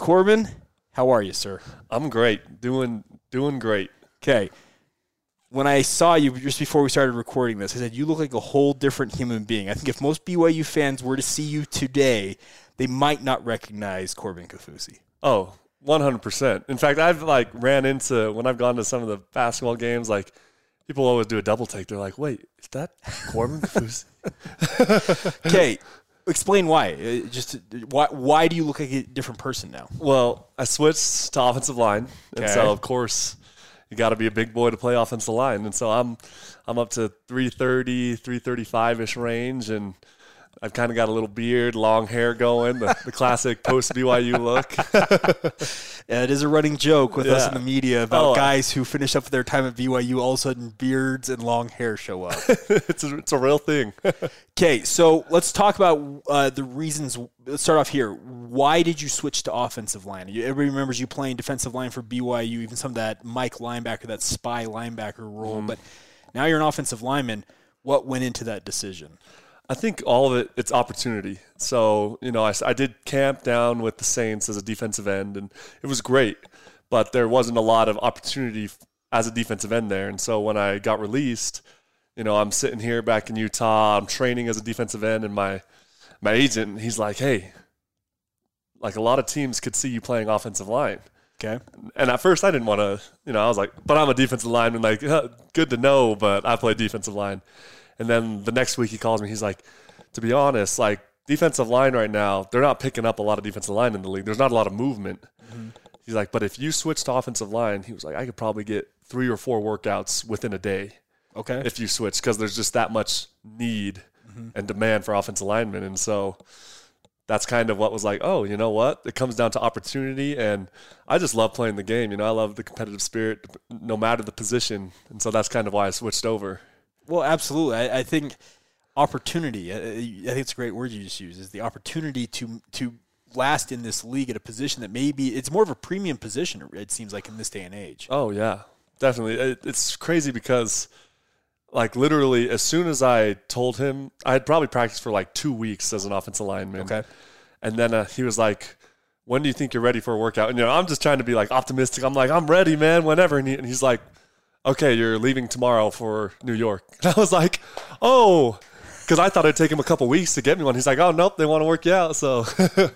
Corbin, how are you, sir? I'm great. Doing doing great. Okay. When I saw you just before we started recording this, I said you look like a whole different human being. I think if most BYU fans were to see you today, they might not recognize Corbin Kaufusi. Oh, 100%. In fact, I've like ran into when I've gone to some of the basketball games like people always do a double take. They're like, "Wait, is that Corbin Kaufusi?" Okay, explain why. Uh, Just why why do you look like a different person now? Well, I switched to offensive line, and so of course you got to be a big boy to play offensive line, and so I'm I'm up to 330, 335 ish range, and I've kind of got a little beard, long hair going, the, the classic post BYU look. Yeah, it is a running joke with us in the media about Oh, guys who finish up their time at BYU, all of a sudden beards and long hair show up. it's a, it's a real thing. Okay, so let's talk about uh, the reasons. Let's start off here. Why did you switch to offensive line? Everybody remembers you playing defensive line for BYU, even some of that Mike linebacker, that spy linebacker role. But now you're an offensive lineman. What went into that decision? I think all of it, it's opportunity. So, you know, I, I, did camp down with the Saints as a defensive end, and it was great, but there wasn't a lot of opportunity as a defensive end there. And so when I got released, you know, I'm sitting here back in Utah, I'm training as a defensive end, and my, my agent, he's like, hey, like a lot of teams could see you playing offensive line. Okay. And at first, I didn't want to, you know, I was like, but I'm a defensive lineman. Like, "Huh, good to know, but I play defensive line. And then the next week, he calls me. He's like, to be honest, like, defensive line right now, they're not picking up a lot of defensive line in the league. There's not a lot of movement. Mm-hmm. He's like, but if you switch to offensive line, he was like, I could probably get three or four workouts within a day Okay. if you switch because there's just that much need mm-hmm. and demand for offensive linemen. And so that's kind of what was like, oh, you know what? It comes down to opportunity. And I just love playing the game. You know, I love the competitive spirit no matter the position. And so that's kind of why I switched over. Well, absolutely. I, I think opportunity. I, I think it's a great word you just use. Is the opportunity to to last in this league at a position that maybe it's more of a premium position. It seems like in this day and age. Oh, yeah, definitely. It, it's crazy because, like, literally, as soon as I told him, I had probably practiced for like two weeks as an offensive lineman. Okay. And then uh, he was like, when do you think you're ready for a workout? And, you know, I'm just trying to be like optimistic. I'm like, I'm ready, man, whenever. And, he, and he's like, okay, you're leaving tomorrow for New York. And I was like, oh, because I thought it'd take him a couple weeks to get me one. He's like, oh, nope, they want to work you out. So,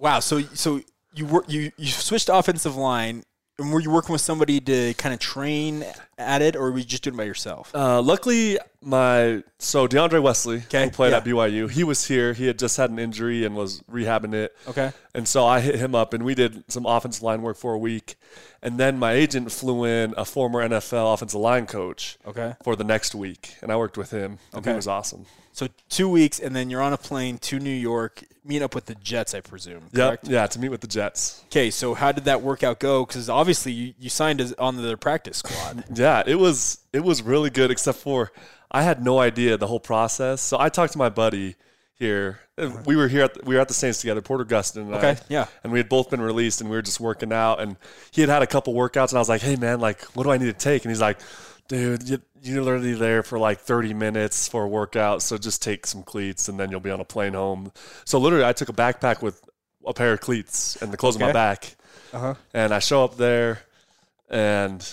Wow. So so you were you you switched offensive line, and were you working with somebody to kind of train at it, or were you just doing it by yourself? uh, luckily, my so De'Ondre Wesley, Okay, who played yeah. at BYU, he was here. He had just had an injury and was rehabbing it. Okay. And so I hit him up, and we did some offensive line work for a week. And then my agent flew in a former NFL offensive line coach Okay. for the next week, and I worked with him. And Okay. he was awesome. So two weeks, and then you're on a plane to New York, meet up with the Jets, I presume. Yeah, Correct. yeah, to meet with the Jets. Okay. So how did that workout go? Because obviously you, you signed as on their practice squad. Yeah, it was it was really good, except for I had no idea the whole process. So I talked to my buddy here. We were here at the, we were at the Saints together, Porter Gustin and I. Okay, yeah. And we had both been released, and we were just working out. And he had had a couple workouts, and I was like, "Hey, man, like, what do I need to take?" And he's like, "Dude, you, you're literally there for like 30 minutes for a workout, so just take some cleats, and then you'll be on a plane home." So literally, I took a backpack with a pair of cleats and the clothes on my back, Uh-huh. and I show up there, and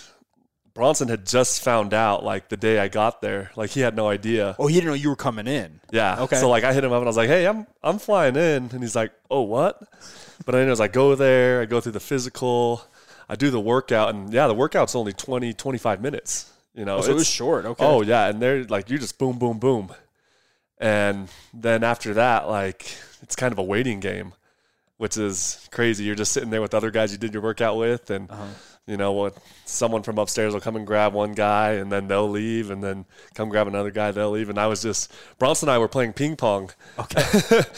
Bronson had just found out like the day I got there. Like he had no idea. Oh, he didn't know you were coming in. Yeah. Okay. So like I hit him up and I was like, "Hey, I'm I'm flying in," and he's like, "Oh, what?" But then as I go there, I go through the physical, I do the workout, and yeah, the workout's only 20, 25 minutes. You know, Oh, so it was short. Okay. Oh yeah, and they're like you just boom, boom, boom, and then after that, like it's kind of a waiting game, which is crazy. You're just sitting there with other guys you did your workout with, and Uh-huh. You know, what someone from upstairs will come and grab one guy, and then they'll leave, and then come grab another guy, they'll leave. And I was just Bronson and I were playing ping pong. Okay.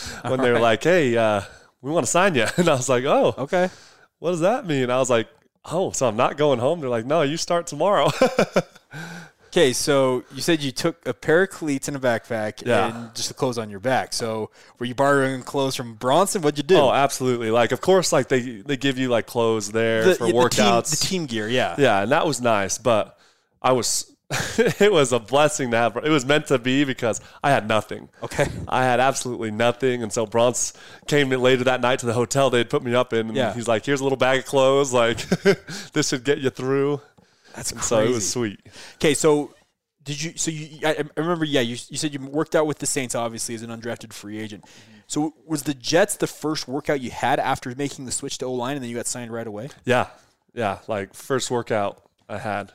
when they were like, "Hey, uh, we want to sign you," and I was like, "Oh, okay. what does that mean?" I was like, "Oh, so I'm not going home?" They're like, "No, you start tomorrow." Okay, so you said you took a pair of cleats and a backpack Yeah. and just the clothes on your back. So were you borrowing clothes from Bronson? What'd you do? oh, absolutely. Like, of course, like they they give you like clothes there the, for yeah, workouts. The team, the team gear, yeah. Yeah, and that was nice, but I was it was a blessing to have it was meant to be because I had nothing. Okay. I had absolutely nothing and so Bronx came later that night to the hotel they'd put me up in and Yeah. he's like, Here's a little bag of clothes, like this should get you through. That's crazy. So it was sweet. Okay, so did you? So you? I, I remember. Yeah, you, you said you worked out with the Saints, obviously, as an undrafted free agent. Mm-hmm. So was the Jets the first workout you had after making the switch to O line, and then you got signed right away? Yeah. Yeah. Like first workout I had.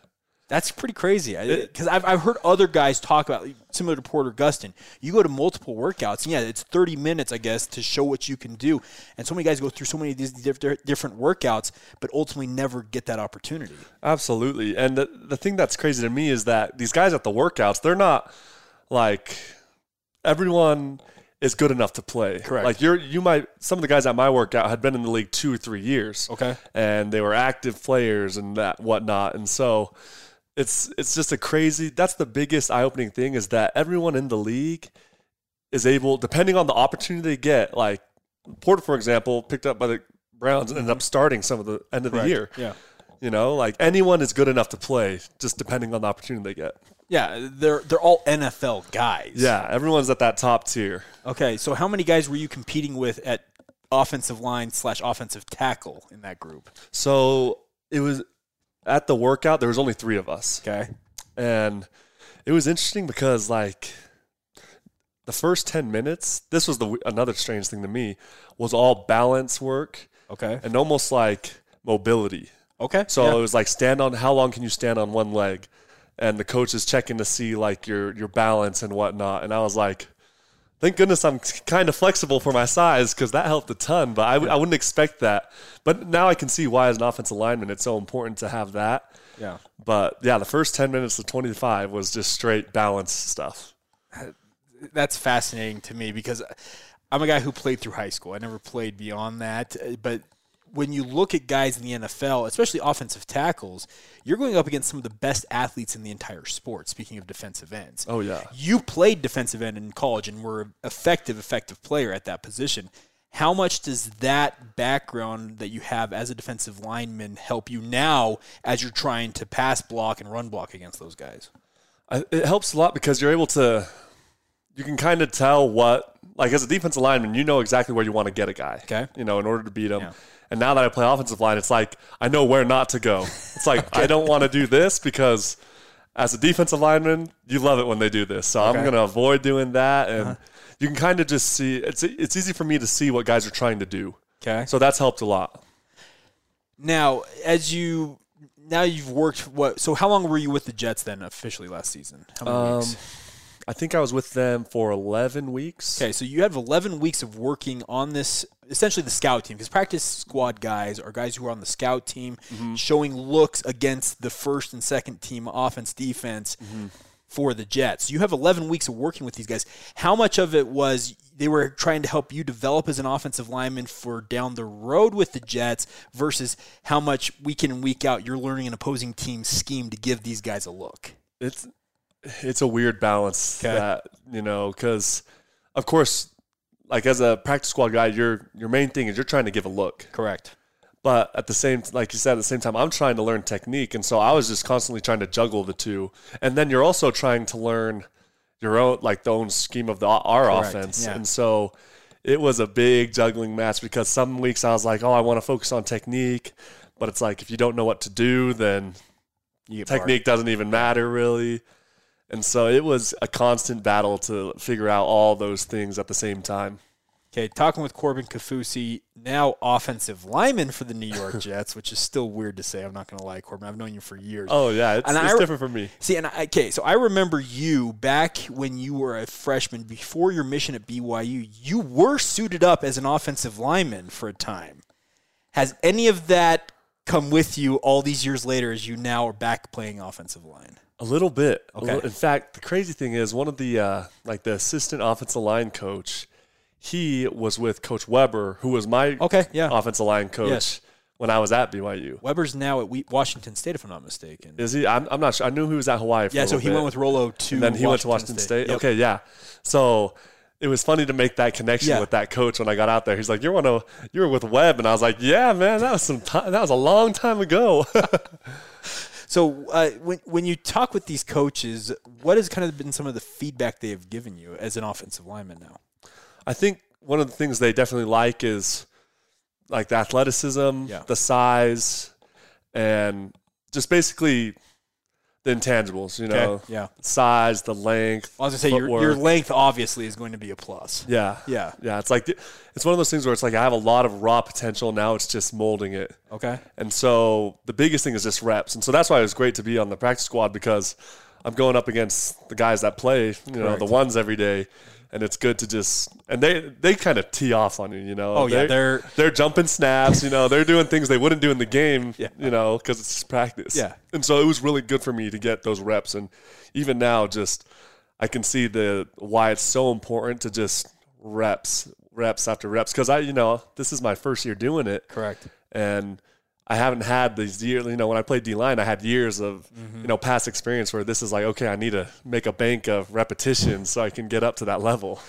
That's pretty crazy. Because I've, I've heard other guys talk about, similar to Porter Gustin, you go to multiple workouts, and yeah, it's 30 minutes, I guess, to show what you can do. And so many guys go through so many of these diff- different workouts, but ultimately never get that opportunity. Absolutely. And the, the thing that's crazy to me is that these guys at the workouts, they're not like everyone is good enough to play. Correct. Like you're you might some of the guys at my workout had been in the league two or three years. Okay. And they were active players and that whatnot. And so it's it's just a crazy that's the biggest eye opening thing is that everyone in the league is able, depending on the opportunity they get, like Porter, for example, picked up by the Browns and ended up starting some of the end of the year. Yeah. You know, like anyone is good enough to play, just depending on the opportunity they get. Yeah, they're they're all NFL guys. Yeah, everyone's at that top tier. Okay, so how many guys were you competing with at offensive line slash offensive tackle in that group? So it was at the workout. There was only three of us, Okay. and it was interesting because like the first ten minutes, this was the another strange thing to me was all balance work Okay. and almost like mobility. Okay. So yeah. it was like stand on how long can you stand on one leg, and the coach is checking to see like your your balance and whatnot. And I was like, thank goodness I'm kind of flexible for my size because that helped a ton. But I, I wouldn't expect that. But now I can see why as an offensive lineman it's so important to have that. yeah. But yeah, the first ten minutes of twenty five was just straight balance stuff. That's fascinating to me because I'm a guy who played through high school. I never played beyond that, uh, but when you look at guys in the NFL, especially offensive tackles, you're going up against some of the best athletes in the entire sport. Speaking of defensive ends, Oh yeah. you played defensive end in college and were an effective, effective player at that position. How much does that background that you have as a defensive lineman help you now as you're trying to pass block and run block against those guys? It helps a lot because you're able to, you can kind of tell what, like as a defensive lineman, you know exactly where you want to get a guy. Okay. You know, in order to beat him. Yeah. And now that I play offensive line, it's like I know where not to go. It's like I don't want to do this because as a defensive lineman, you love it when they do this. So I'm Uh-huh. going to avoid doing that. And you can kind of just see, it's, it's easy for me to see what guys are trying to do. Okay. So that's helped a lot. Now, as you now you've worked what? So how long were you with the Jets then officially last season? How many Um, weeks? I think I was with them for 11 weeks. Okay, so you have 11 weeks of working on this, essentially the scout team, because practice squad guys are guys who are on the scout team, mm-hmm. showing looks against the first and second team offense, defense mm-hmm. for the Jets. You have 11 weeks of working with these guys. How much of it was they were trying to help you develop as an offensive lineman for down the road with the Jets versus how much week in and week out you're learning an opposing team's scheme to give these guys a look? it's it's a weird balance Okay. that you know because of course like as a practice squad guy your your main thing is you're trying to give a look Correct. but at the same like you said at the same time i'm trying to learn technique and so i was just constantly trying to juggle the two and then you're also trying to learn your own like the own scheme of the our Correct, offense yeah. and so it was a big juggling match because some weeks i was like oh i want to focus on technique but it's like if you don't know what to do then You get barred. technique doesn't even matter really. And so it was a constant battle to figure out all those things at the same time. Okay, talking with Corbin Kaufusi, now offensive lineman for the New York Jets, which is still weird to say. I'm not going to lie, Corbin. I've known you for years. Oh yeah, it's, And it's I- different for me. See, and I, okay, so I remember you back when you were a freshman before your mission at BYU. You were suited up as an offensive lineman for a time. Has any of that come with you all these years later as you now are back playing offensive line? A little bit. Okay. little- in fact, the crazy thing is one of the uh, like the assistant offensive line coach, he was with Coach Weber, who was my Okay, yeah. offensive line coach Yes. when I was at BYU. Weber's now at Washington State, if I'm not mistaken. Is he? I'm, I'm not sure. I knew he was at Hawaii. For yeah, so he bit. went with Rolo to and then he went to Washington State. Yep. Okay, yeah. So it was funny to make that connection Yeah. with that coach when I got out there. He's like, "You're one of you were with Webb," and I was like, "Yeah, man, that was some time. That was a long time ago." So uh, when when you talk with these coaches, what has kind of been some of the feedback they have given you as an offensive lineman now? I think one of the things they definitely like is like the athleticism, Yeah. the size, and just basically the intangibles. You know, Yeah. size, the length. I was gonna say your, your length obviously is going to be a plus. Yeah, Yeah. yeah. It's like it's one of those things where it's like I have a lot of raw potential. Now it's just molding it. Okay. And so the biggest thing is just reps. And so that's why it was great to be on the practice squad because I'm going up against the guys that play, you know, Correct. the ones every day. And it's good to just and they they kind of tee off on you, you know. Oh, yeah, they're they're- they're jumping snaps, you know. They're doing things they wouldn't do in the game, Yeah. you know, because it's just practice. Yeah. And so it was really good for me to get those reps, and even now, just I can see the why it's so important to just reps, reps after reps, because I, you know, this is my first year doing it, Correct. and I haven't had these years. You know, when I played D line, I had years of Mm-hmm. you know past experience where this is like, okay, I need to make a bank of repetitions so I can get up to that level.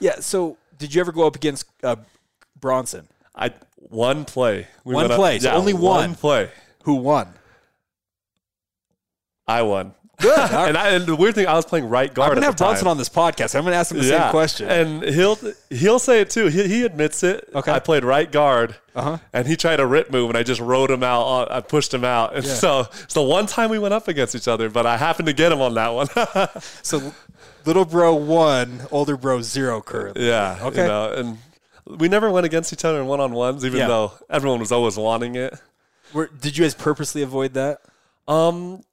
Yeah. So did you ever go up against uh, Bronson? I one play, we One went up- play, so only one. one. play. Who won? I won. Good. and, I, and the weird thing, I was playing right guard. I'm gonna have the time. Bronson on this podcast. I'm gonna ask him the same question. And he'll he'll say it too. He, he admits it. Okay. I played right guard. Uh-huh. And he tried a rip move, and I just rode him out. on- I pushed him out. And so it's the one time we went up against each other, but I happened to get him on that one. so little bro one, older bro zero currently. yeah. Okay. You know, and we never went against each other in one on ones, even Yeah. though everyone was always wanting it. Were, did you guys purposely avoid that? Um,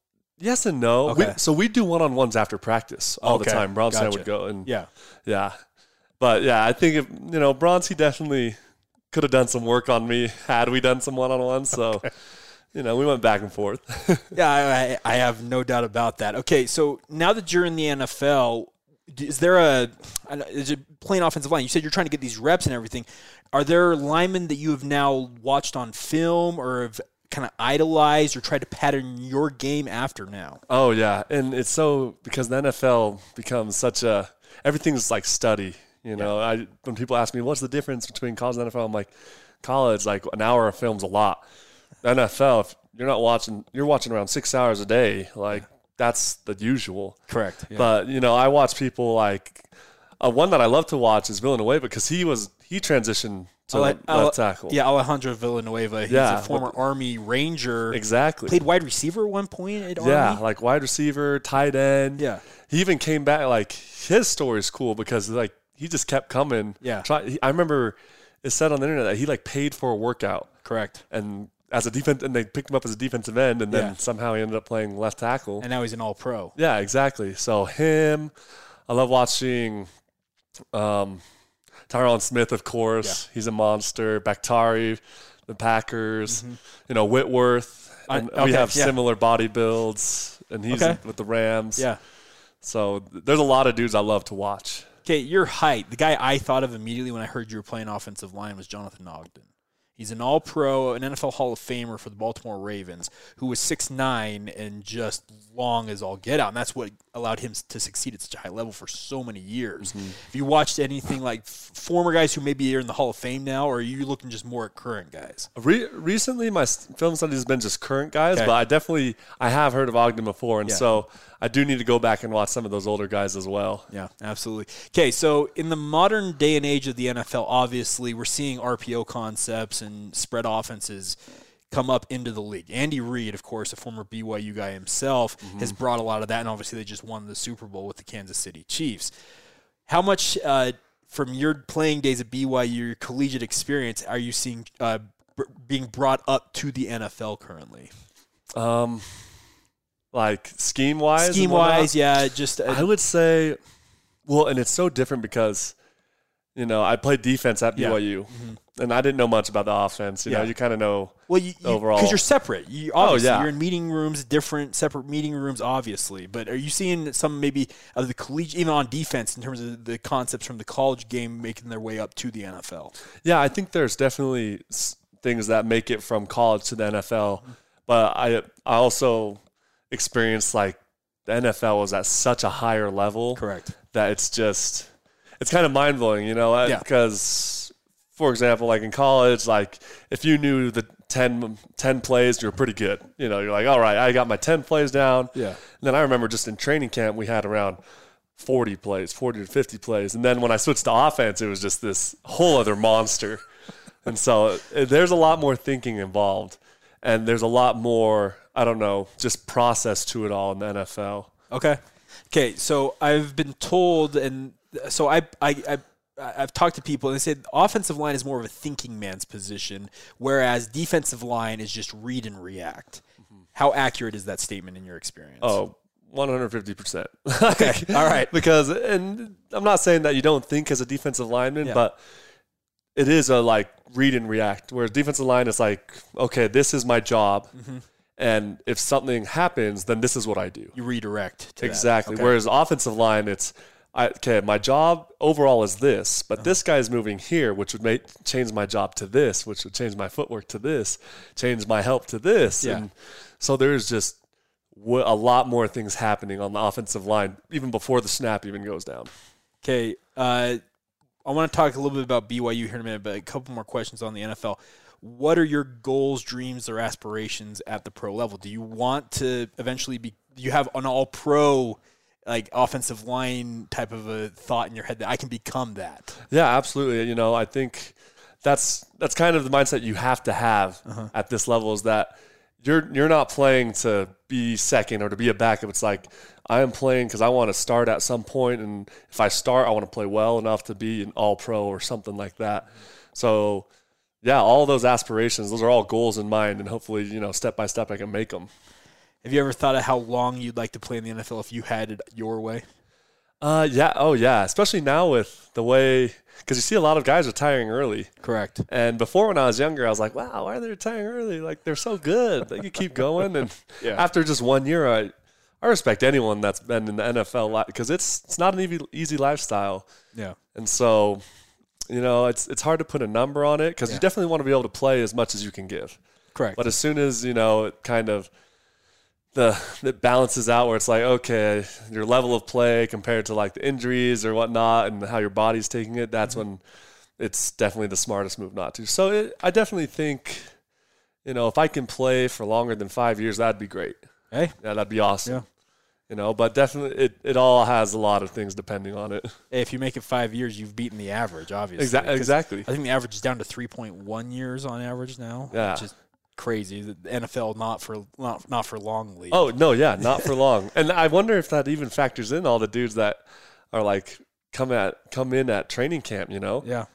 yes and no. Okay. We, so we do one on ones after practice all the time. Bronson and I would go and Yeah. Yeah. But yeah, I think if you know, Bronze he definitely could have done some work on me had we done some one on one. So you know, we went back and forth. Yeah, I, I have no doubt about that. Okay, so now that you're in the NFL, is there a is it playing offensive line? You said you're trying to get these reps and everything. Are there linemen that you have now watched on film or have kind of idolize or try to pattern your game after now? oh yeah. And it's so because the NFL becomes such a everything's like study. You know, I when people ask me what's the difference between college and NFL, I'm like, college, like an hour of film's a lot. NFL, if you're not watching you're watching around six hours a day, like that's the usual. Correct. But you know, I watch people like uh, one that I love to watch is Villanueva because he was he transitioned to Ale- left tackle. Yeah, Alejandro Villanueva. He's Yeah, a former what- Army Ranger. exactly. Played wide receiver at one point at yeah, Army. like wide receiver, tight end. Yeah. he even came back. Like his story is cool because like he just kept coming. Yeah. Try, he, I remember it said on the internet that he like paid for a workout Correct. and as a defense and they picked him up as a defensive end and then Yeah. somehow he ended up playing left tackle. And now he's an All Pro. Yeah, exactly. So him, I love watching um, Tyron Smith, of course. He's a monster. Bakhtiari, the Packers. Mm-hmm. You know Whitworth. I- And okay, we have yeah. similar body builds, and he's Okay. with the Rams. Yeah. So there's a lot of dudes I love to watch. Okay, your height. The guy I thought of immediately when I heard you were playing offensive line was Jonathan Ogden. He's an all pro, an NFL Hall of Famer for the Baltimore Ravens, who was 6'9 and just long as all get out. And that's what allowed him to succeed at such a high level for so many years. Mm-hmm. If you watched anything like f- former guys who maybe are in the Hall of Fame now, or are you looking just more at current guys? Re- recently, my film study has been just current guys, Okay. but I definitely I have heard of Ogden before, and Yeah. so I do need to go back and watch some of those older guys as well. Yeah, absolutely. Okay, so in the modern day and age of the NFL, obviously we're seeing RPO concepts and spread offenses come up into the league. Andy Reid, of course, a former BYU guy himself, has brought a lot of that, and obviously they just won the Super Bowl with the Kansas City Chiefs. How much uh, from your playing days at BYU, your collegiate experience, are you seeing uh, b- being brought up to the NFL currently? Um, like scheme wise, Scheme wise, yeah, just uh, I would say, well, and it's so different because you know, I played defense at Yeah. BYU, and I didn't know much about the offense. You know, you kind of know. Well, you, you, Overall. because you're separate. You, obviously, yeah. you're in meeting rooms, different, separate meeting rooms, obviously. But are you seeing some maybe of the collegiate, even on defense, in terms of the concepts from the college game making their way up to the NFL? Yeah, I think there's definitely things that make it from college to the NFL, but I I also experienced like the NFL was at such a higher level. Correct. that it's just it's kind of mind blowing, you know, Yeah. because for example, like in college, like if you knew the 10, 10 plays, you're pretty good. You know, you're like, all right, I got my ten plays down. Yeah. And then I remember just in training camp, we had around. 40 plays, 40 to 50 plays. And then when I switched to offense, it was just this whole other monster. And so uh, there's a lot more thinking involved. And there's a lot more, I don't know, just process to it all in the NFL. Okay. Okay. So I've been told, and so I, I, I I've talked to people and they said offensive line is more of a thinking man's position, whereas defensive line is just read and react. How accurate is that statement in your experience? Oh, 150%. okay. All right. because and I'm not saying that you don't think as a defensive lineman, Yeah. but it is a like read and react. Whereas defensive line is like, okay, this is my job, Mm-hmm. And if something happens, then this is what I do. You redirect. To that. Exactly. Okay. Whereas offensive line, it's I, okay. My job overall is this, Uh-huh. but this guy's moving here, which would make change my job to this, which would change my footwork to this, change my help to this, Yeah. and so there's just w- a lot more things happening on the offensive line even before the snap even goes down. Okay. Uh, I want to talk a little bit about BYU here in a minute, but a couple more questions on the NFL. What are your goals, dreams, or aspirations at the pro level? Do you want to eventually be? You have an all pro, like offensive line type of a thought in your head that I can become that? Yeah, absolutely. You know, I think that's that's kind of the mindset you have to have Uh-huh. at this level is that you're you're not playing to be second or to be a backup. It's like I am playing because I want to start at some point, and if I start, I want to play well enough to be an All Pro or something like that. So, yeah, all those aspirations, those are all goals in mind, and hopefully, you know, step by step, I can make them. Have you ever thought of how long you'd like to play in the NFL if you had it your way? Uh, yeah, oh yeah, especially now with the way because you see a lot of guys retiring early. Correct. And before, when I was younger, I was like, "Wow, why are they retiring early? Like they're so good. They could keep going." And Yeah. after just one year, I I respect anyone that's been in the NFL because it's it's not an easy easy lifestyle. Yeah. And so, you know, it's it's hard to put a number on it because Yeah. you definitely want to be able to play as much as you can give. Correct. But as soon as you know, it kind of the it balances out where it's like okay, your level of play compared to like the injuries or whatnot, and how your body's taking it. That's mm-hmm. when it's definitely the smartest move not to. So it, I definitely think, you know, if I can play for longer than five years, that'd be great. hey, Yeah, that'd be awesome. Yeah. You know, but definitely it, it all has a lot of things depending on it. if you make it five years, you've beaten the average, obviously. Exac- 'Cause exactly. I think the average is down to 3.1 years on average now. Yeah. Which is crazy. The NFL not for not, not for long league. Oh no, yeah, not for long. And I wonder if that even factors in all the dudes that are like come at come in at training camp. You know, Yeah.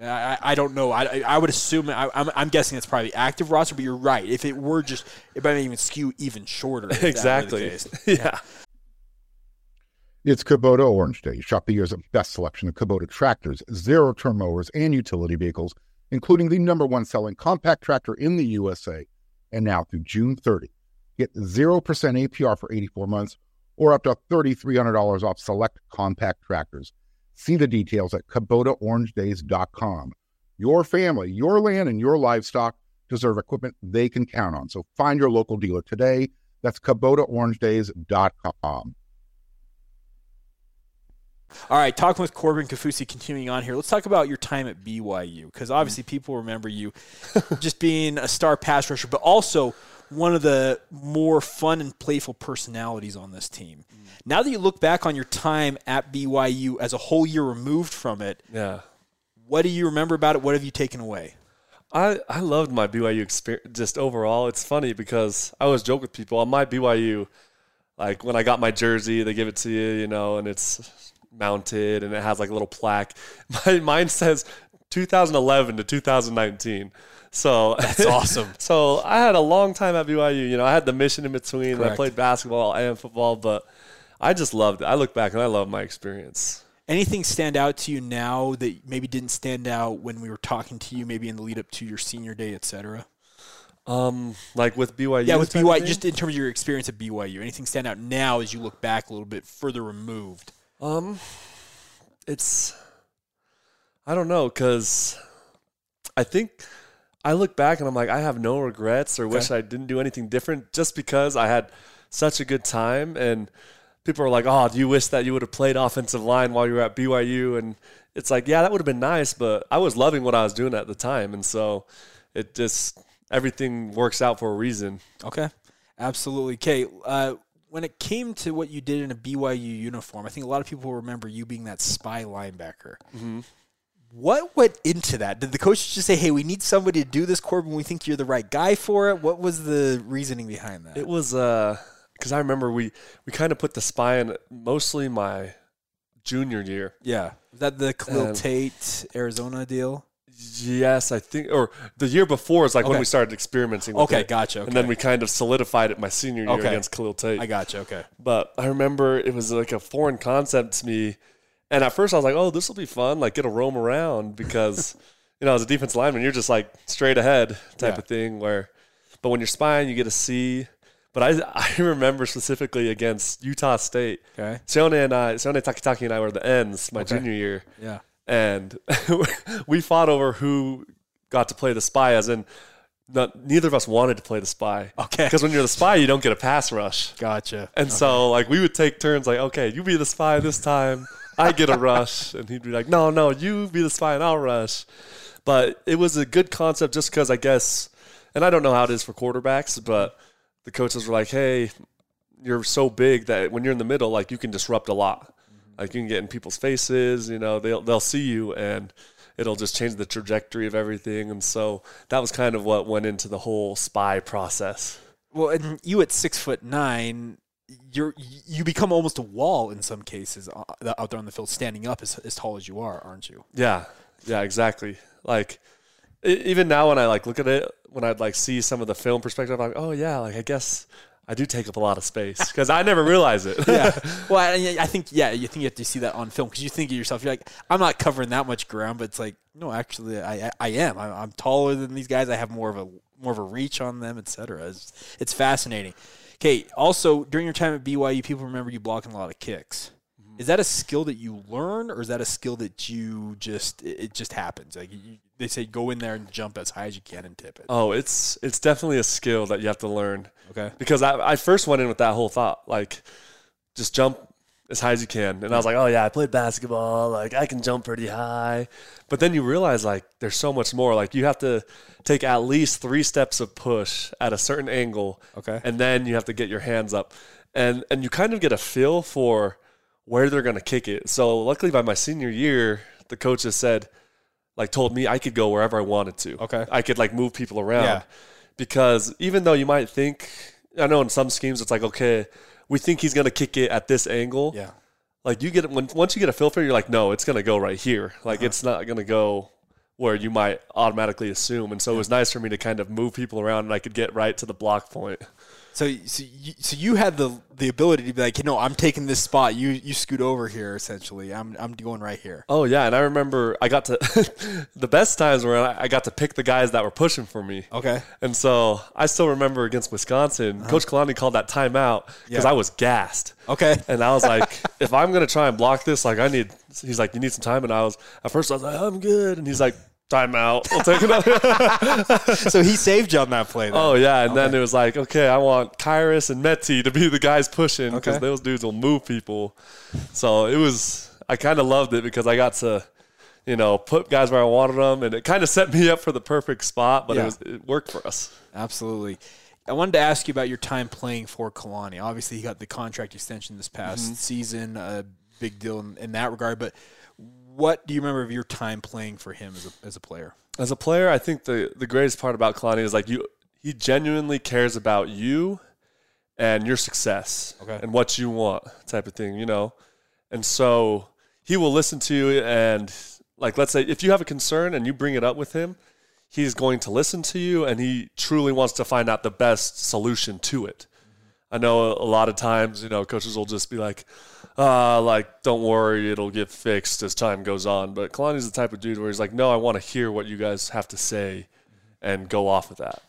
I, I- I don't know. I, I- I would assume I, I'm, I'm guessing it's probably active roster, but you're right. If it were just, it might even skew even shorter. if that were the exactly. case. yeah. It's Kubota Orange Day. Shop the year's best selection of Kubota tractors, zero turn mowers, and utility vehicles, including the number one selling compact tractor in the USA. And now through June 30, get 0% APR for 84 months or up to $3,300 off select compact tractors. See the details at KubotaOrangeDays.com. Your family, your land, and your livestock deserve equipment they can count on. So find your local dealer today. That's KubotaOrangeDays.com. All right, talking with Corbin Kaufusi, continuing on here. Let's talk about your time at BYU because obviously people remember you just being a star pass rusher, but also one of the more fun and playful personalities on this team. Mm. Now that you look back on your time at BYU as a whole year removed from it, Yeah. what do you remember about it? What have you taken away? I, I loved my BYU experience just overall. It's funny because I always joke with people on my BYU, like when I got my jersey, they give it to you, you know, and it's mounted and it has like a little plaque. My mine says 2011 to 2019. So That's awesome. so I had a long time at BYU. You know, I had the mission in between. I played basketball and football, but I just loved it. I look back and I love my experience. Anything stand out to you now that maybe didn't stand out when we were talking to you, maybe in the lead up to your senior day, et cetera? Um, like with BYU. Yeah, with BYU, just in terms of your experience at BYU, anything stand out now as you look back a little bit further removed? Um, it's I don't know because I think I look back and I'm like I have no regrets or wish I didn't do anything different just because I had such a good time and people are like, oh, do you wish that you would have played offensive line while you were at BYU? And it's like, yeah, that would have been nice, but I was loving what I was doing at the time, and so it just everything works out for a reason. Okay, absolutely. Okay, uh, when it came to what you did in a BYU uniform, I think a lot of people remember you being that spy linebacker. Mm-hmm. What went into that? Did the coaches just say, "Hey, we need somebody to do this, Corbin. We think you're the right guy for it"? What was the reasoning behind that? It was because I remember we we kind of put the spy in mostly my junior year. yeah, was that the Khalil Um, Tate Arizona deal? Yes, I think, or the year before is like when we started experimenting. With Okay, it. gotcha, And then we kind of solidified it my senior year Okay. against Khalil Tate. I gotcha. Okay, But I remember it was like a foreign concept to me. And at first I was like, oh, this will be fun, like get to roam around because, you know, as a defense lineman, you're just like straight ahead type Yeah. of thing where, but when you're spying, you get to see. But I, I remember specifically against Utah State. Okay. Sione and I, Sione Takitaki and I were the ends my Okay. junior year. yeah, And we fought over who got to play the spy, as in, not, neither of us wanted to play the spy. Okay. Because when you're the spy, you don't get a pass rush. gotcha. And so like we would take turns like, okay, you be the spy this time. I get a rush. And he'd be like, no, no, you be the spy and I'll rush. But it was a good concept just because I guess, and I don't know how it is for quarterbacks, but the coaches were like, hey, you're so big that when you're in the middle, like you can disrupt a lot. Mm-hmm. Like you can get in people's faces, you know, they'll, they'll see you and it'll just change the trajectory of everything. And so that was kind of what went into the whole spy process. Well, and you at six foot nine, you're you become almost a wall in some cases uh, out there on the field, standing up as, as tall as you are, aren't you? Yeah, yeah, exactly. Like even now when I like look at it, when I'd like see some of the film perspective, I'm like, oh yeah, like I guess I do take up a lot of space because I never realize it. Yeah. well, I, I think yeah, you think you have to see that on film because you think of yourself, you're like, I'm not covering that much ground, but it's like, no, actually, I I, I am. I'm, I'm taller than these guys. I have more of a more of a reach on them, etc. It's, it's fascinating. Okay. Also, during your time at BYU, people remember you blocking a lot of kicks. Is that a skill that you learn, or is that a skill that you just it just happens? Like you, they say, go in there and jump as high as you can and tip it. oh, it's it's definitely a skill that you have to learn Okay. because I, I first went in with that whole thought like just jump as high as you can and i was like oh yeah i played basketball like i can jump pretty high but then you realize like there's so much more like you have to take at least three steps of push at a certain angle Okay. and then you have to get your hands up and and you kind of get a feel for where they're going to kick it so luckily by my senior year the coach coaches said like told me i could go wherever i wanted to Okay. i could like move people around Yeah. because even though you might think, I know in some schemes it's like, okay, we think he's gonna kick it at this angle. Yeah. Like you get when once you get a feel for it, you're like, no, it's gonna go right here. Like Uh-huh. it's not gonna go where you might automatically assume. And so it was nice for me to kind of move people around and I could get right to the block point. So, so you, so you had the the ability to be like, you know, I'm taking this spot. You you scoot over here. Essentially, I'm I'm going right here. Oh yeah, and I remember I got to the best times where I I got to pick the guys that were pushing for me. Okay. And so I still remember against Wisconsin, uh-huh. Coach Kalani called that timeout because Yeah. I was gassed. Okay. And I was like, if I'm gonna try and block this, like I need. He's like, you need some time, and I was at first I was like, I'm good, and he's like, timeout. We'll take another. so he saved you on that play. Then. oh yeah, and then it was like, okay, I want Khyiris and Meti to be the guys pushing because Okay. those dudes will move people. So it was. I kind of loved it because I got to. You know, put guys where I wanted them, and it kind of set me up for the perfect spot. But Yeah. it was it worked for us. Absolutely. I wanted to ask you about your time playing for Kalani. Obviously, he got the contract extension this past Mm-hmm. season. A big deal in, in that regard. But what do you remember of your time playing for him as a, as a player? as a player, I think the the greatest part about Kalani is like you he genuinely cares about you and your success Okay. and what you want type of thing, you know. And so he will listen to you and like let's say if you have a concern and you bring it up with him, he's going to listen to you and he truly wants to find out the best solution to it. Mm-hmm. I know a lot of times, you know, coaches will just be like, uh, like, don't worry, it'll get fixed as time goes on. But Kalani's the type of dude where he's like, no, I want to hear what you guys have to say and go off of that.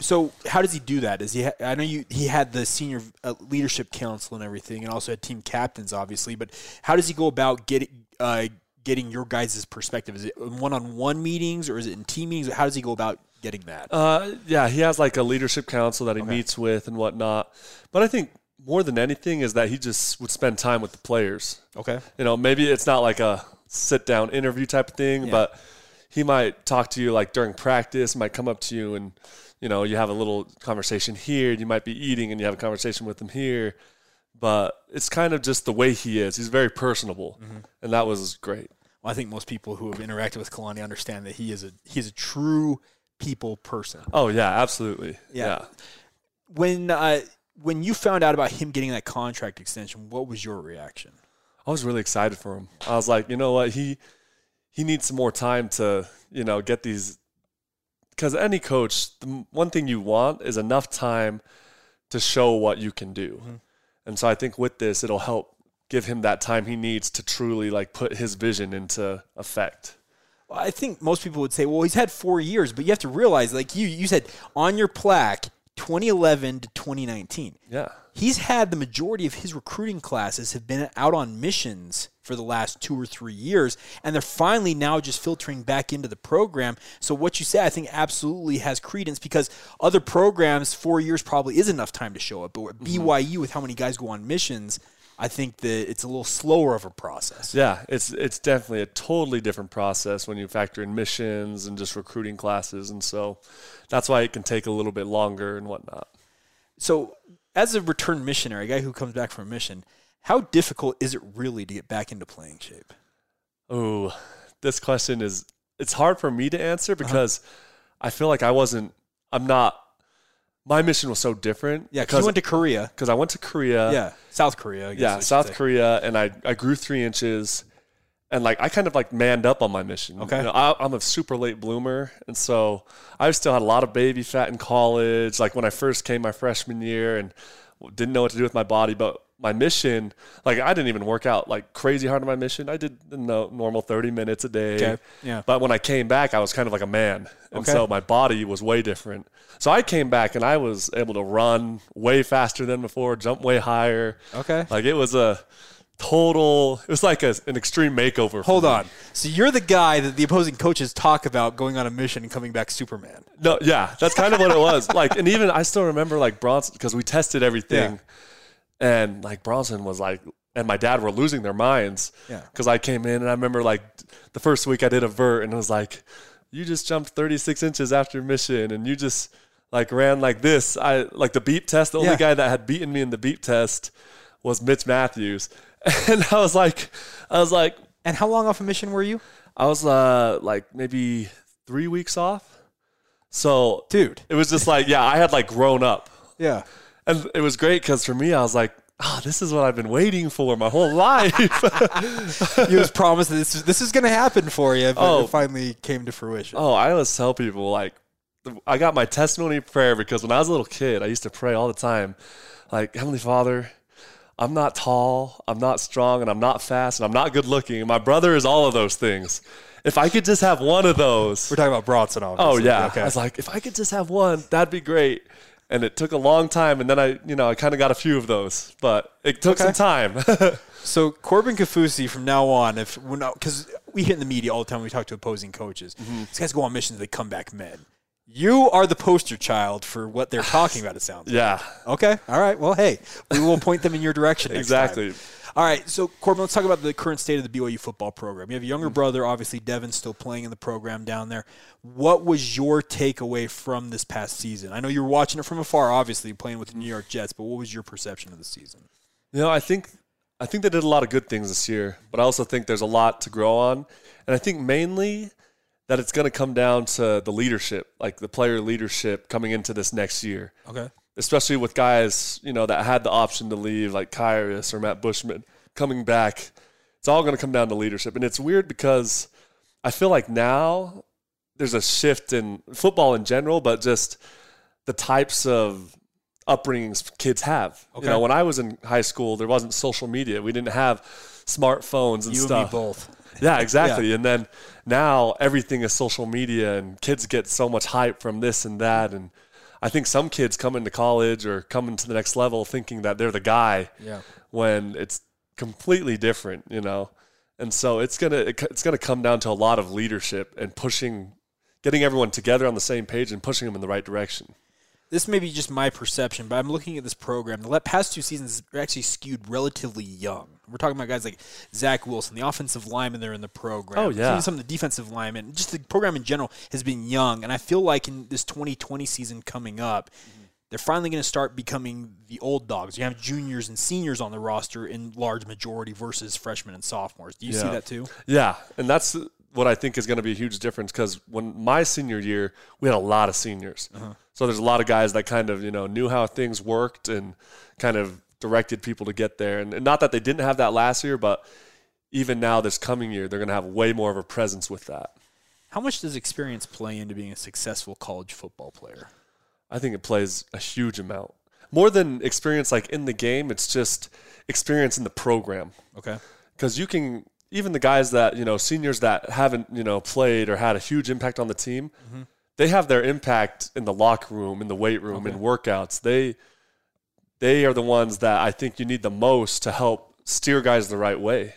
So how does he do that? Is he? Ha- I know you. He had the senior uh, leadership council and everything, and also had team captains, obviously. But how does he go about getting uh, getting your guys' perspective? Is it one-on-one meetings or is it in team meetings? How does he go about getting that? Uh, yeah, he has like a leadership council that he meets with and whatnot. But I think more than anything is that he just would spend time with the players. okay. You know, maybe it's not like a sit down interview type of thing, Yeah. but he might talk to you like during practice, might come up to you and, you know, you have a little conversation here. You might be eating and you have a conversation with him here. But it's kind of just the way he is. He's very personable. Mm-hmm. And that was great. Well, I think most people who have interacted with Kalani understand that he is a he is a true people person. Oh, yeah, absolutely. Yeah. yeah. When uh, when you found out about him getting that contract extension, what was your reaction? I was really excited for him. I was like, you know what, he he needs some more time to you know get these because any coach, the one thing you want is enough time to show what you can do, mm-hmm. and so I think with this, it'll help give him that time he needs to truly like put his vision into effect. I think most people would say, well, he's had four years, but you have to realize, like you you said on your plaque, 2011 to 2019. Yeah, He's had the majority of his recruiting classes have been out on missions for the last two or three years, and they're finally now just filtering back into the program. So what you say, I think, absolutely has credence because other programs, four years probably is enough time to show up. But at mm-hmm. BYU, with how many guys go on missions, I think that it's a little slower of a process. yeah, it's it's definitely a totally different process when you factor in missions and just recruiting classes, and so that's why it can take a little bit longer and whatnot. So, as a return missionary, a guy who comes back from a mission, how difficult is it really to get back into playing shape? Oh, this question is it's hard for me to answer uh-huh. because I feel like I wasn't I'm not my mission was so different. Yeah, because you went to Korea. because I went to Korea. yeah, South Korea. I guess Yeah, South say. Korea and I, I grew three inches and like I kind of like manned up on my mission. Okay. You know, I, I'm a super late bloomer and so I still had a lot of baby fat in college. Like when I first came my freshman year and didn't know what to do with my body, but my mission, like I didn't even work out like crazy hard on my mission. I did the no, normal 30 minutes a day. Okay, yeah. But when I came back, I was kind of like a man. And Okay. so my body was way different. So I came back and I was able to run way faster than before, jump way higher. Okay. Like it was a total, it was like a, an extreme makeover. Hold on. So you're the guy that the opposing coaches talk about going on a mission and coming back Superman. No, yeah, that's kind of what it was. Like, and even I still remember like Bronson because we tested everything, and like Bronson was like, and my dad were losing their minds. Yeah. Because I came in and I remember like the first week I did a vert and it was like, you just jumped 36 inches after mission and you just like ran like this. I like the beep test. The only Yeah. guy that had beaten me in the beep test was Mitch Matthews, and I was like, I was like, And how long off a mission were you? I was uh like maybe three weeks off. So Dude. it was just like, yeah, I had like grown up. Yeah. And it was great because for me, I was like, oh, this is what I've been waiting for my whole life. You was promised that this is, this is going to happen for you, but Oh. it finally came to fruition. oh, I always tell people, like, I got my testimony prayer because when I was a little kid, I used to pray all the time, like, Heavenly Father, I'm not tall, I'm not strong, and I'm not fast, and I'm not good looking. And my brother is all of those things. If I could just have one of those. We're talking about Bronson, obviously. Oh yeah. Okay. I was like, if I could just have one, that'd be great. And it took a long time, and then I, you know, I kind of got a few of those, but it took Okay. some time. So Corbin Kaufusi, from now on, if we're not, because we hit in the media all the time, when we talk to opposing coaches. Mm-hmm. These guys go on missions, they come back men. You are the poster child for what they're talking about. It sounds. like. yeah, Okay. All right. Well, hey, we will point them in your direction. Next time. All right, so Corbin, let's talk about the current state of the BYU football program. You have a younger mm. brother, obviously Devin's still playing in the program down there. What was your takeaway from this past season? I know you were watching it from afar, obviously playing with the New York Jets, but what was your perception of the season? You know, I think I think they did a lot of good things this year, but I also think there's a lot to grow on, and I think mainly that it's going to come down to the leadership, like the player leadership coming into this next year. Okay. Especially with guys, you know, that had the option to leave, like Khyiris or Matt Bushman coming back. It's all going to come down to leadership. And it's weird because I feel like now there's a shift in football in general, but just the types of upbringings kids have. You know, when I was in high school, there wasn't social media. We didn't have smartphones and You stuff. and both. Yeah, exactly. And then now everything is social media, and kids get so much hype from this and that. And I think some kids come into college or come into the next level thinking that they're the guy Yeah. when it's completely different, you know. And so it's gonna it's gonna come down to a lot of leadership and pushing, getting everyone together on the same page and pushing them in the right direction. This may be just my perception, but I'm looking at this program. The past two seasons are actually skewed relatively young. We're talking about guys like Zach Wilson, the offensive lineman there in the program. Oh, yeah. Even some of the defensive linemen. Just the program in general has been young. And I feel like in this 2020 season coming up, they're finally going to start becoming the old dogs. You have juniors and seniors on the roster in large majority versus freshmen and sophomores. Do you see that too? Yeah, and that's what I think is going to be a huge difference because when my senior year, we had a lot of seniors. Uh-huh. So there's a lot of guys that kind of you know knew how things worked and kind of directed people to get there. And, and not that they didn't have that last year, but even now this coming year, they're going to have way more of a presence with that. How much does experience play into being a successful college football player? I think it plays a huge amount. More than experience like in the game, it's just experience in the program. Okay. because you can even the guys that you know seniors that haven't you know played or had a huge impact on the team mm-hmm. they have their impact in the locker room in the weight room in workouts they they are the ones that i think you need the most to help steer guys the right way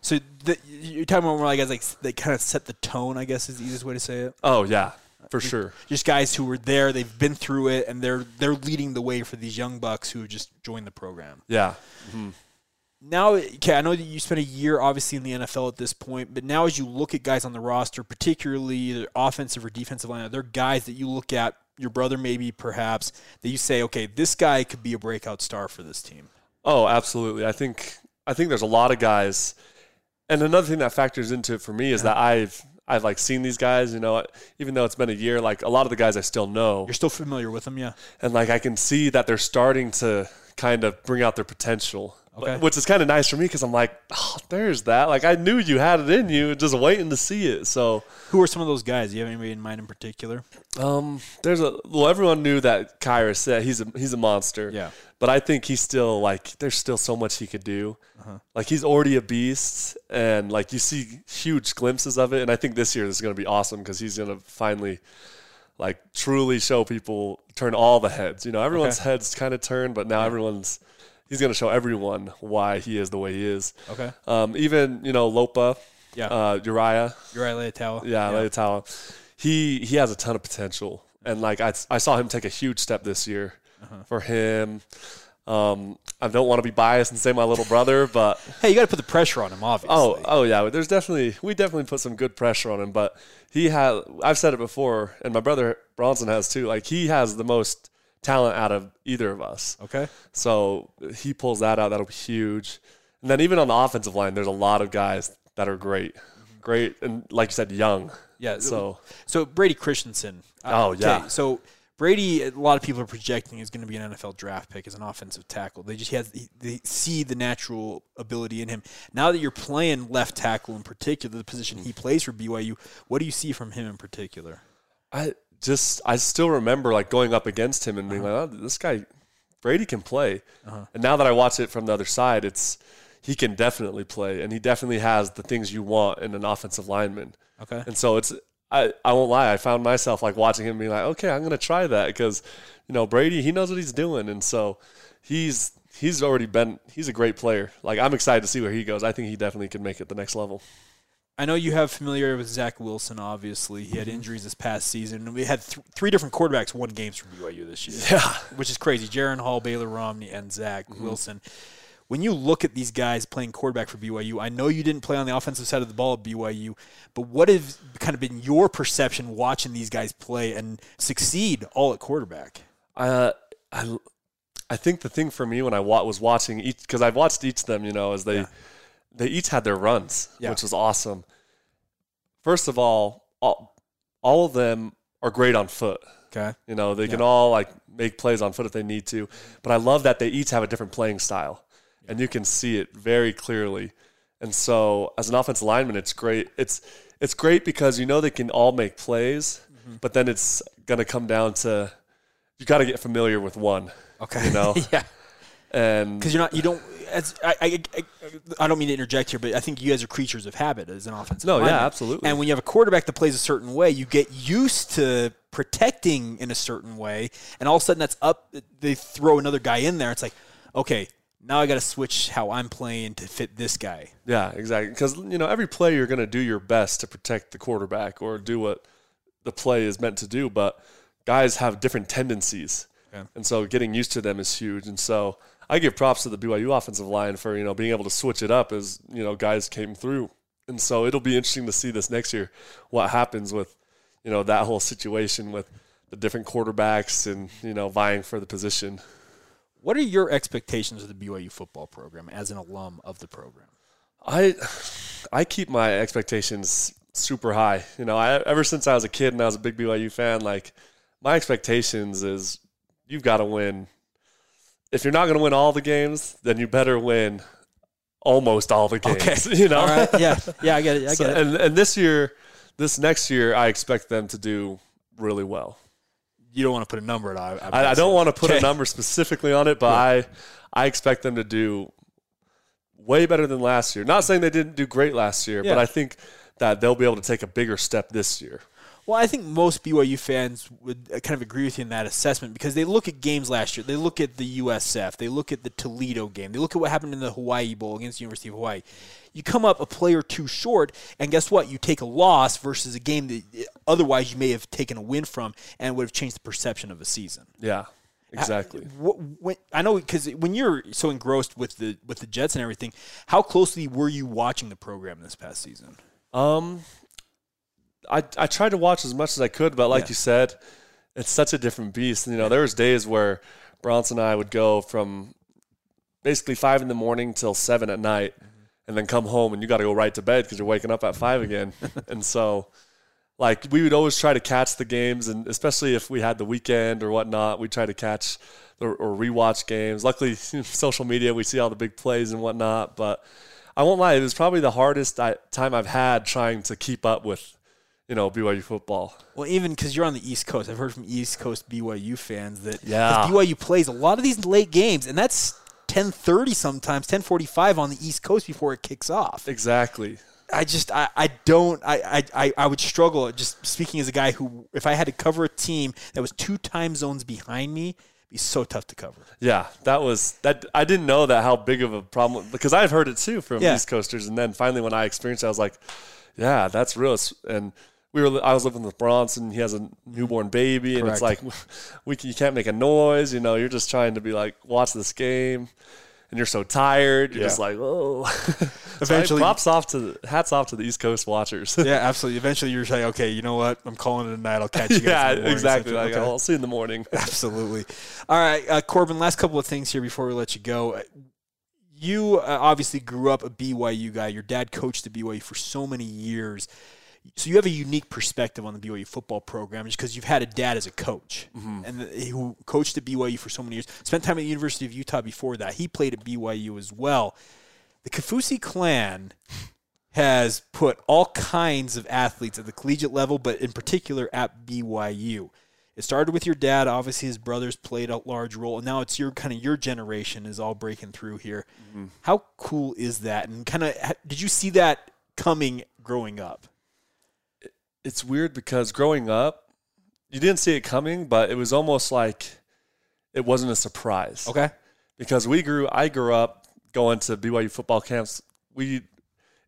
So the, you're talking about more like guys like they kind of set the tone. I guess is the easiest way to say it. oh yeah for sure Just guys who were there, they've been through it, and they're they're leading the way for these young bucks who just joined the program. yeah mm-hmm. Now, okay, I know that you spent a year obviously in the NFL at this point, but now as you look at guys on the roster, particularly the offensive or defensive line, they're guys that you look at your brother maybe perhaps that you say, okay, this guy could be a breakout star for this team. Oh, absolutely. I think I think there's a lot of guys, and another thing that factors into it for me is that I've I've like seen these guys. You know, even though it's been a year, like a lot of the guys I still know, You're still familiar with them, yeah? and like I can see that they're starting to kind of bring out their potential. Okay. Which is kind of nice for me because I'm like, oh, there's that. Like I knew you had it in you, just waiting to see it. So, Who are some of those guys? Do you have anybody in mind in particular? um, there's a well, everyone knew that Khyiris he's a he's a monster. Yeah. But I think he's still like there's still so much he could do. Uh-huh. Like he's already a beast, and like you see huge glimpses of it. And I think this year is going to be awesome because he's going to finally like truly show people turn all the heads. You know, everyone's Okay. heads kind of turn, but now everyone's he's going to show everyone why he is the way he is. Okay. Um, even you know Lopa, Yeah. uh, Uriah, Uriah Leiataua. yeah, Leiataua. He he has a ton of potential, and like I I saw him take a huge step this year. Uh-huh. For him, um, I don't want to be biased and say my little brother, but Hey, you got to put the pressure on him, obviously. oh oh yeah, there's definitely we definitely put some good pressure on him. But he has I've said it before, and my brother Bronson has too. Like he has the most talent out of either of us. Okay. So he pulls that out. That'll be huge. And then even on the offensive line, there's a lot of guys that are great, great, and like you said, young. Yeah. So So Brady Christensen. Uh, Oh, yeah. So Brady, a lot of people are projecting is going to be an NFL draft pick as an offensive tackle. They just he has they see the natural ability in him. Now that you're playing left tackle in particular, the position he plays for BYU, what do you see from him in particular? I just I still remember like going up against him and being uh-huh. like, oh, this guy Brady can play. Uh-huh. And now that I watch it from the other side, it's he can definitely play, and he definitely has the things you want in an offensive lineman. Okay. And so it's I, I won't lie, I found myself like watching him being like, okay, I'm gonna try that because you know Brady he knows what he's doing, and so he's he's already been he's a great player. Like I'm excited to see where he goes. I think he definitely can make it the next level. I know you have familiarity with Zach Wilson. Obviously, he had injuries this past season, and we had th- three different quarterbacks won games for BYU this year. Yeah. which is crazy. Jaren Hall, Baylor Romney, and Zach Wilson. When you look at these guys playing quarterback for BYU, I know you didn't play on the offensive side of the ball at BYU, but what has kind of been your perception watching these guys play and succeed all at quarterback? Uh, I, I think the thing for me when I wa- was watching each because I've watched each of them, you know, as they Yeah. They each had their runs, Yeah. which was awesome. First of all, all, all of them are great on foot. Okay. You know, they can all like make plays on foot if they need to. But I love that they each have a different playing style, and you can see it very clearly. And so, as an offensive lineman, it's great. It's it's great because you know they can all make plays, mm-hmm. but then it's gonna come down to you got to get familiar with one. Okay. You know, yeah. and Because you're not, you don't. As I, I, I, I don't mean to interject here, but I think you guys are creatures of habit as an offensive. No, yeah, absolutely. And when you have a quarterback that plays a certain way, you get used to protecting in a certain way, and all of a sudden that's up. They throw another guy in there. It's like, okay, now I got to switch how I'm playing to fit this guy. Yeah, exactly. Because you know, every play you're going to do your best to protect the quarterback or do what the play is meant to do. But guys have different tendencies, Yeah. and so getting used to them is huge. And so I give props to the BYU offensive line for you know being able to switch it up as you know guys came through. And so it'll be interesting to see this next year what happens with you know that whole situation with the different quarterbacks and you know vying for the position. What are your expectations of the BYU football program as an alum of the program? I I keep my expectations super high. You know, I ever since I was a kid and I was a big BYU fan, like my expectations is you've got to win. If you're not going to win all the games, then you better win almost all the games. You know, All right. Yeah. Yeah. I get it. I So- get it. and and this year, this next year, I expect them to do really well. You don't want to put a number on it. I, I don't want to put Okay. a number specifically on it, but I I expect them to do way better than last year. Not saying they didn't do great last year, Yeah. but I think that they'll be able to take a bigger step this year. Well, I think most BYU fans would uh, kind of agree with you in that assessment because they look at games last year. They look at the USF. They look at the Toledo game. They look at what happened in the Hawaii Bowl against the University of Hawaii. You come up a play or two short, and guess what? You take a loss versus a game that uh, otherwise you may have taken a win from and would have changed the perception of a season. Yeah, exactly. What, when, I know because when you're so engrossed with the with the Jets and everything, how closely were you watching the program this past season? Um, I I tried to watch as much as I could, but like Yeah. you said, it's such a different beast. And, You know, there was days where Bronson and I would go from basically five in the morning till seven at night, mm-hmm. and then come home and you got to go right to bed because you're waking up at five again. and so, like we would always try to catch the games, and especially if we had the weekend or whatnot, we try to catch or, or rewatch games. Luckily, social media we see all the big plays and whatnot, but. I won't lie; it was probably the hardest I, time I've had trying to keep up with, you know, BYU football. Well, even because you're on the East Coast, I've heard from East Coast BYU fans that Yeah. BYU plays a lot of these late games, and that's 10:30 sometimes, 10:45 on the East Coast before it kicks off. Exactly. I just I, I don't I, I- I would struggle just speaking as a guy who if I had to cover a team that was two time zones behind me, it'd be so tough to cover. Yeah, that was that. I didn't know that how big of a problem because I've heard it too from Yeah. East Coasters, and then finally when I experienced it, I was like, "Yeah, that's real." And we were I was living with Bronson. He has a newborn baby, and it's like we can, you can't make a noise. You know, you're just trying to be like watch this game. And you're so tired, you're Yeah. just like, oh. Eventually, props off to the, hats off to the East Coast watchers. Yeah, absolutely. Eventually, you're saying, okay, you know what? I'm calling it a night. I'll catch you guys. yeah, in the morning. exactly. Okay. I'll see you in the morning. Absolutely. All right, uh, Corbin. Last couple of things here before we let you go. Uh, You uh, obviously grew up a BYU guy. Your dad coached the BYU for so many years, so you have a unique perspective on the BYU football program, just because you've had a dad as a coach mm-hmm. and the, who coached at BYU for so many years. Spent time at the University of Utah before that. He played at BYU as well. The Kaufusi clan has put all kinds of athletes at the collegiate level, but in particular at BYU. It started with your dad. Obviously, his brothers played a large role, and now it's your kind of your generation is all breaking through here. Mm-hmm. How cool is that? And kind of, did you see that coming growing up? It's weird because growing up, you didn't see it coming, but it was almost like it wasn't a surprise. Okay. Because we grew, I grew up going to BYU football camps. We,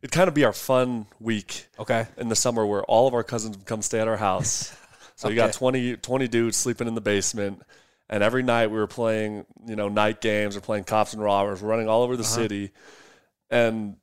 it'd kind of be our fun week Okay. in the summer where all of our cousins would come stay at our house. So you got Okay. 20, 20 dudes sleeping in the basement. And every night we were playing, you know, night games or playing cops and robbers, we're running all over the Uh-huh. city. And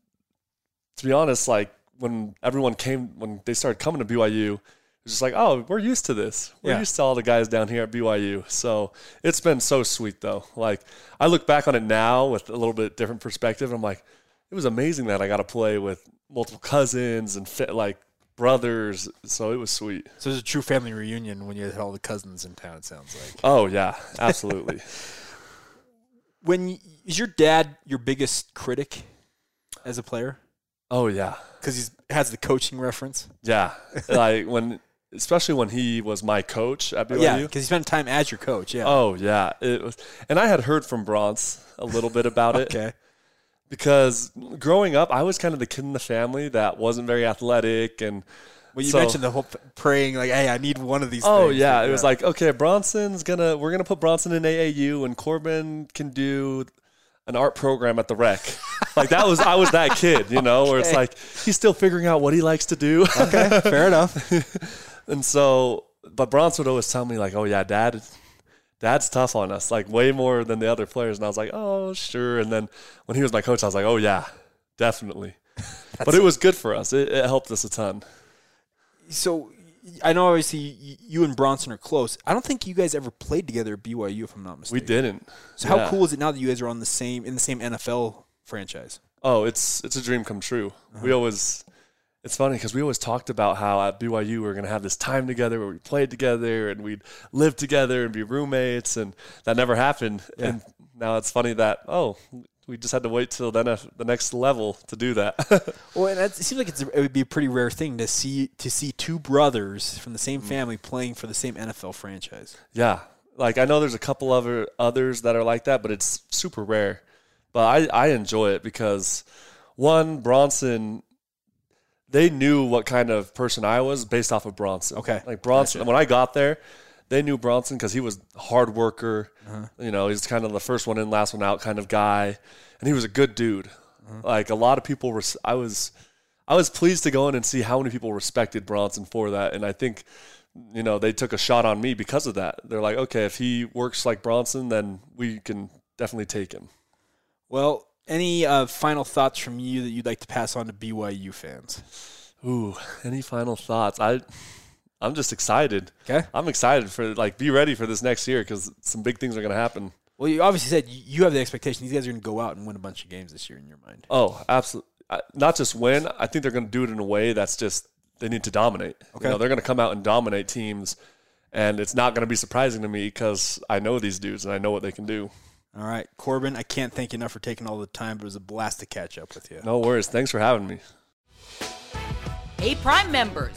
to be honest, like when everyone came, when they started coming to BYU, it was just like, oh, we're used to this. We're Yeah. used to all the guys down here at BYU. So it's been so sweet though. Like I look back on it now with a little bit different perspective. I'm like, it was amazing that I got to play with multiple cousins and fit like brothers. So it was sweet. So it was a true family reunion when you had all the cousins in town. It sounds like. Oh yeah, absolutely. when is your dad your biggest critic as a player? Oh yeah. Because he has the coaching reference. Yeah, like when especially when he was my coach at BYU. Yeah, because he spent time as your coach. Yeah. Oh yeah, it was, and I had heard from Bronson a little bit about it okay. because growing up, I was kind of the kid in the family that wasn't very athletic, and Well, you so- mentioned the whole p- praying, like, hey, I need one of these. Oh things. yeah, it was like okay, Bronson's gonna we're gonna put Bronson in AAU, and Corbin can do an art program at the rec. like that was I was that kid, you know, where it's like he's still figuring out what he likes to do. okay, fair enough. and so, but Bronson would always tell me like, oh yeah, dad. Dad's tough on us, like way more than the other players. And I was like, oh, sure. And then when he was my coach, I was like, oh, yeah, definitely. but it was good for us. It, it helped us a ton. So I know obviously you and Bronson are close. I don't think you guys ever played together at BYU, if I'm not mistaken. We didn't. So how cool is it now that you guys are on the same in the same NFL franchise? Oh, it's it's a dream come true. We uh-huh. always it's funny because we always talked about how at BYU we were going to have this time together where we played together and we'd live together and be roommates, and that never happened. Yeah. And now it's funny that oh, we just had to wait till then the next level to do that. Well, and it seems like it's it would be a pretty rare thing to see to see two brothers from the same Mm. family playing for the same NFL franchise. yeah, like I know there's a couple other others that are like that, but it's super rare. But I I enjoy it because one Bronson. They knew what kind of person I was based off of Bronson. Okay. like Bronson. Gotcha. When I got there, they knew Bronson because he was a hard worker. Uh-huh. You know, he's kind of the first one in, last one out kind of guy, and he was a good dude. Uh-huh. Like a lot of people, res- I was, I was pleased to go in and see how many people respected Bronson for that, and I think, you know, they took a shot on me because of that. They're like, okay, if he works like Bronson, then we can definitely take him. Well, any uh, final thoughts from you that you'd like to pass on to BYU fans? Ooh, any final thoughts? I, I'm just excited. Okay. I'm excited for like be ready for this next year because some big things are going to happen. Well, you obviously said you you have the expectation these guys are going to go out and win a bunch of games this year in your mind. Oh, absolutely. Not just win. I think they're going to do it in a way that's just they need to dominate. Okay. You know, they're going to come out and dominate teams, and it's not going to be surprising to me because I know these dudes and I know what they can do. All right, Corbin, I can't thank you enough for taking all the time, but it was a blast to catch up with you. No worries. Thanks for having me. Hey, Prime members,